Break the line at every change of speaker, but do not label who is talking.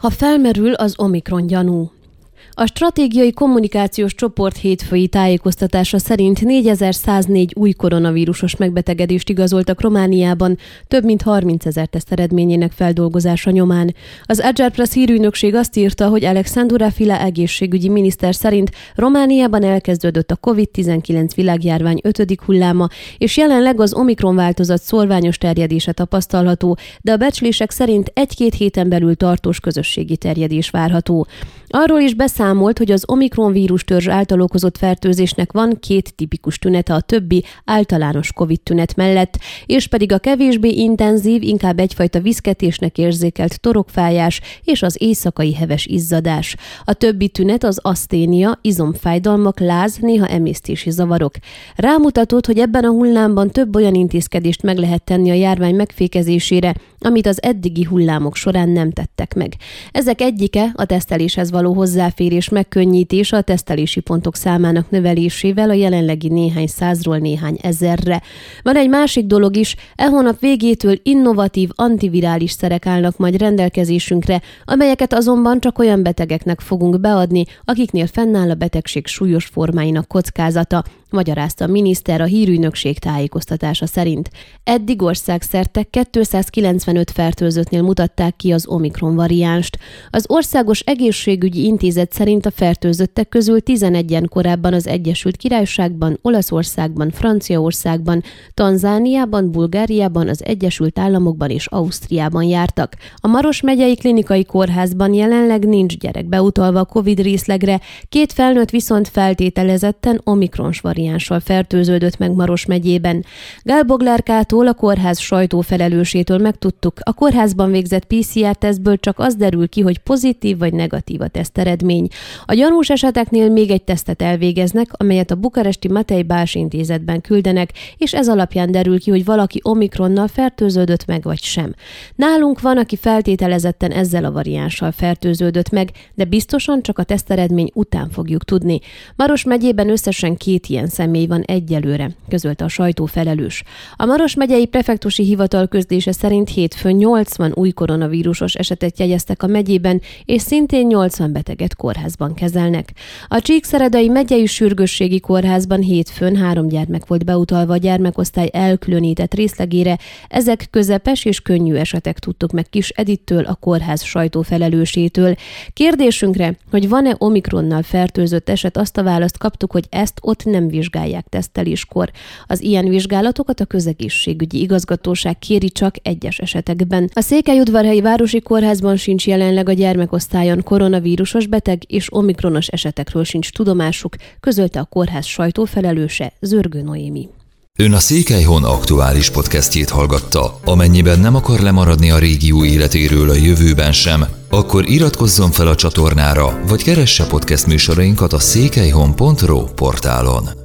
ha felmerül az Omikron gyanú. A stratégiai kommunikációs csoport hétfői tájékoztatása szerint 4104 új koronavírusos megbetegedést igazoltak Romániában, több mint 30 ezer teszt eredményének feldolgozása nyomán. Az Agile Press hírűnökség azt írta, hogy Alexandra Fila egészségügyi miniszter szerint Romániában elkezdődött a COVID-19 világjárvány ötödik hulláma, és jelenleg az Omikron változat szorványos terjedése tapasztalható, de a becslések szerint egy-két héten belül tartós közösségi terjedés várható. Arról is beszámolt, hogy az Omikron vírus törzs által okozott fertőzésnek van két tipikus tünete a többi általános COVID tünet mellett, és pedig a kevésbé intenzív, inkább egyfajta viszketésnek érzékelt torokfájás és az éjszakai heves izzadás. A többi tünet az aszténia, izomfájdalmak, láz, néha emésztési zavarok. Rámutatott, hogy ebben a hullámban több olyan intézkedést meg lehet tenni a járvány megfékezésére, amit az eddigi hullámok során nem tettek meg. Ezek egyike a teszteléshez való hozzáférés megkönnyítése a tesztelési pontok számának növelésével a jelenlegi néhány százról néhány ezerre. Van egy másik dolog is, e hónap végétől innovatív antivirális szerek állnak majd rendelkezésünkre, amelyeket azonban csak olyan betegeknek fogunk beadni, akiknél fennáll a betegség súlyos formáinak kockázata, magyarázta a miniszter a hírűnökség tájékoztatása szerint. Eddig országszerte 295 fertőzöttnél mutatták ki az Omikron variánst. Az Országos Egészségügyi Intézet szerint a fertőzöttek közül 11-en korábban az Egyesült Királyságban, Olaszországban, Franciaországban, Tanzániában, Bulgáriában, az Egyesült Államokban és Ausztriában jártak. A Maros megyei klinikai kórházban jelenleg nincs gyerek beutalva a COVID részlegre, két felnőtt viszont feltételezetten Omikrons variáns variánssal fertőződött meg Maros megyében. Gál Boglárkától, a kórház sajtófelelősétől megtudtuk, a kórházban végzett PCR-tesztből csak az derül ki, hogy pozitív vagy negatív a teszt eredmény. A gyanús eseteknél még egy tesztet elvégeznek, amelyet a bukaresti Matei Bás intézetben küldenek, és ez alapján derül ki, hogy valaki omikronnal fertőződött meg vagy sem. Nálunk van, aki feltételezetten ezzel a variánssal fertőződött meg, de biztosan csak a teszteredmény után fogjuk tudni. Maros megyében összesen két ilyen személy van egyelőre, közölte a sajtó felelős. A Maros megyei prefektusi hivatal közlése szerint hétfőn 80 új koronavírusos esetet jegyeztek a megyében, és szintén 80 beteget kórházban kezelnek. A Csíkszeredai megyei sürgősségi kórházban hétfőn három gyermek volt beutalva a gyermekosztály elkülönített részlegére, ezek közepes és könnyű esetek tudtuk meg Kis Edittől, a kórház sajtófelelősétől. Kérdésünkre, hogy van-e omikronnal fertőzött eset, azt a választ kaptuk, hogy ezt ott nem vizsgálják teszteléskor. Az ilyen vizsgálatokat a közegészségügyi igazgatóság kéri csak egyes esetekben. A Székelyudvarhelyi Városi Kórházban sincs jelenleg a gyermekosztályon koronavírusos beteg és omikronos esetekről sincs tudomásuk, közölte a kórház sajtófelelőse Zörgő Noémi.
Ön a Székelyhon aktuális podcastjét hallgatta. Amennyiben nem akar lemaradni a régió életéről a jövőben sem, akkor iratkozzon fel a csatornára, vagy keresse podcast műsorainkat a székelyhon.pro portálon.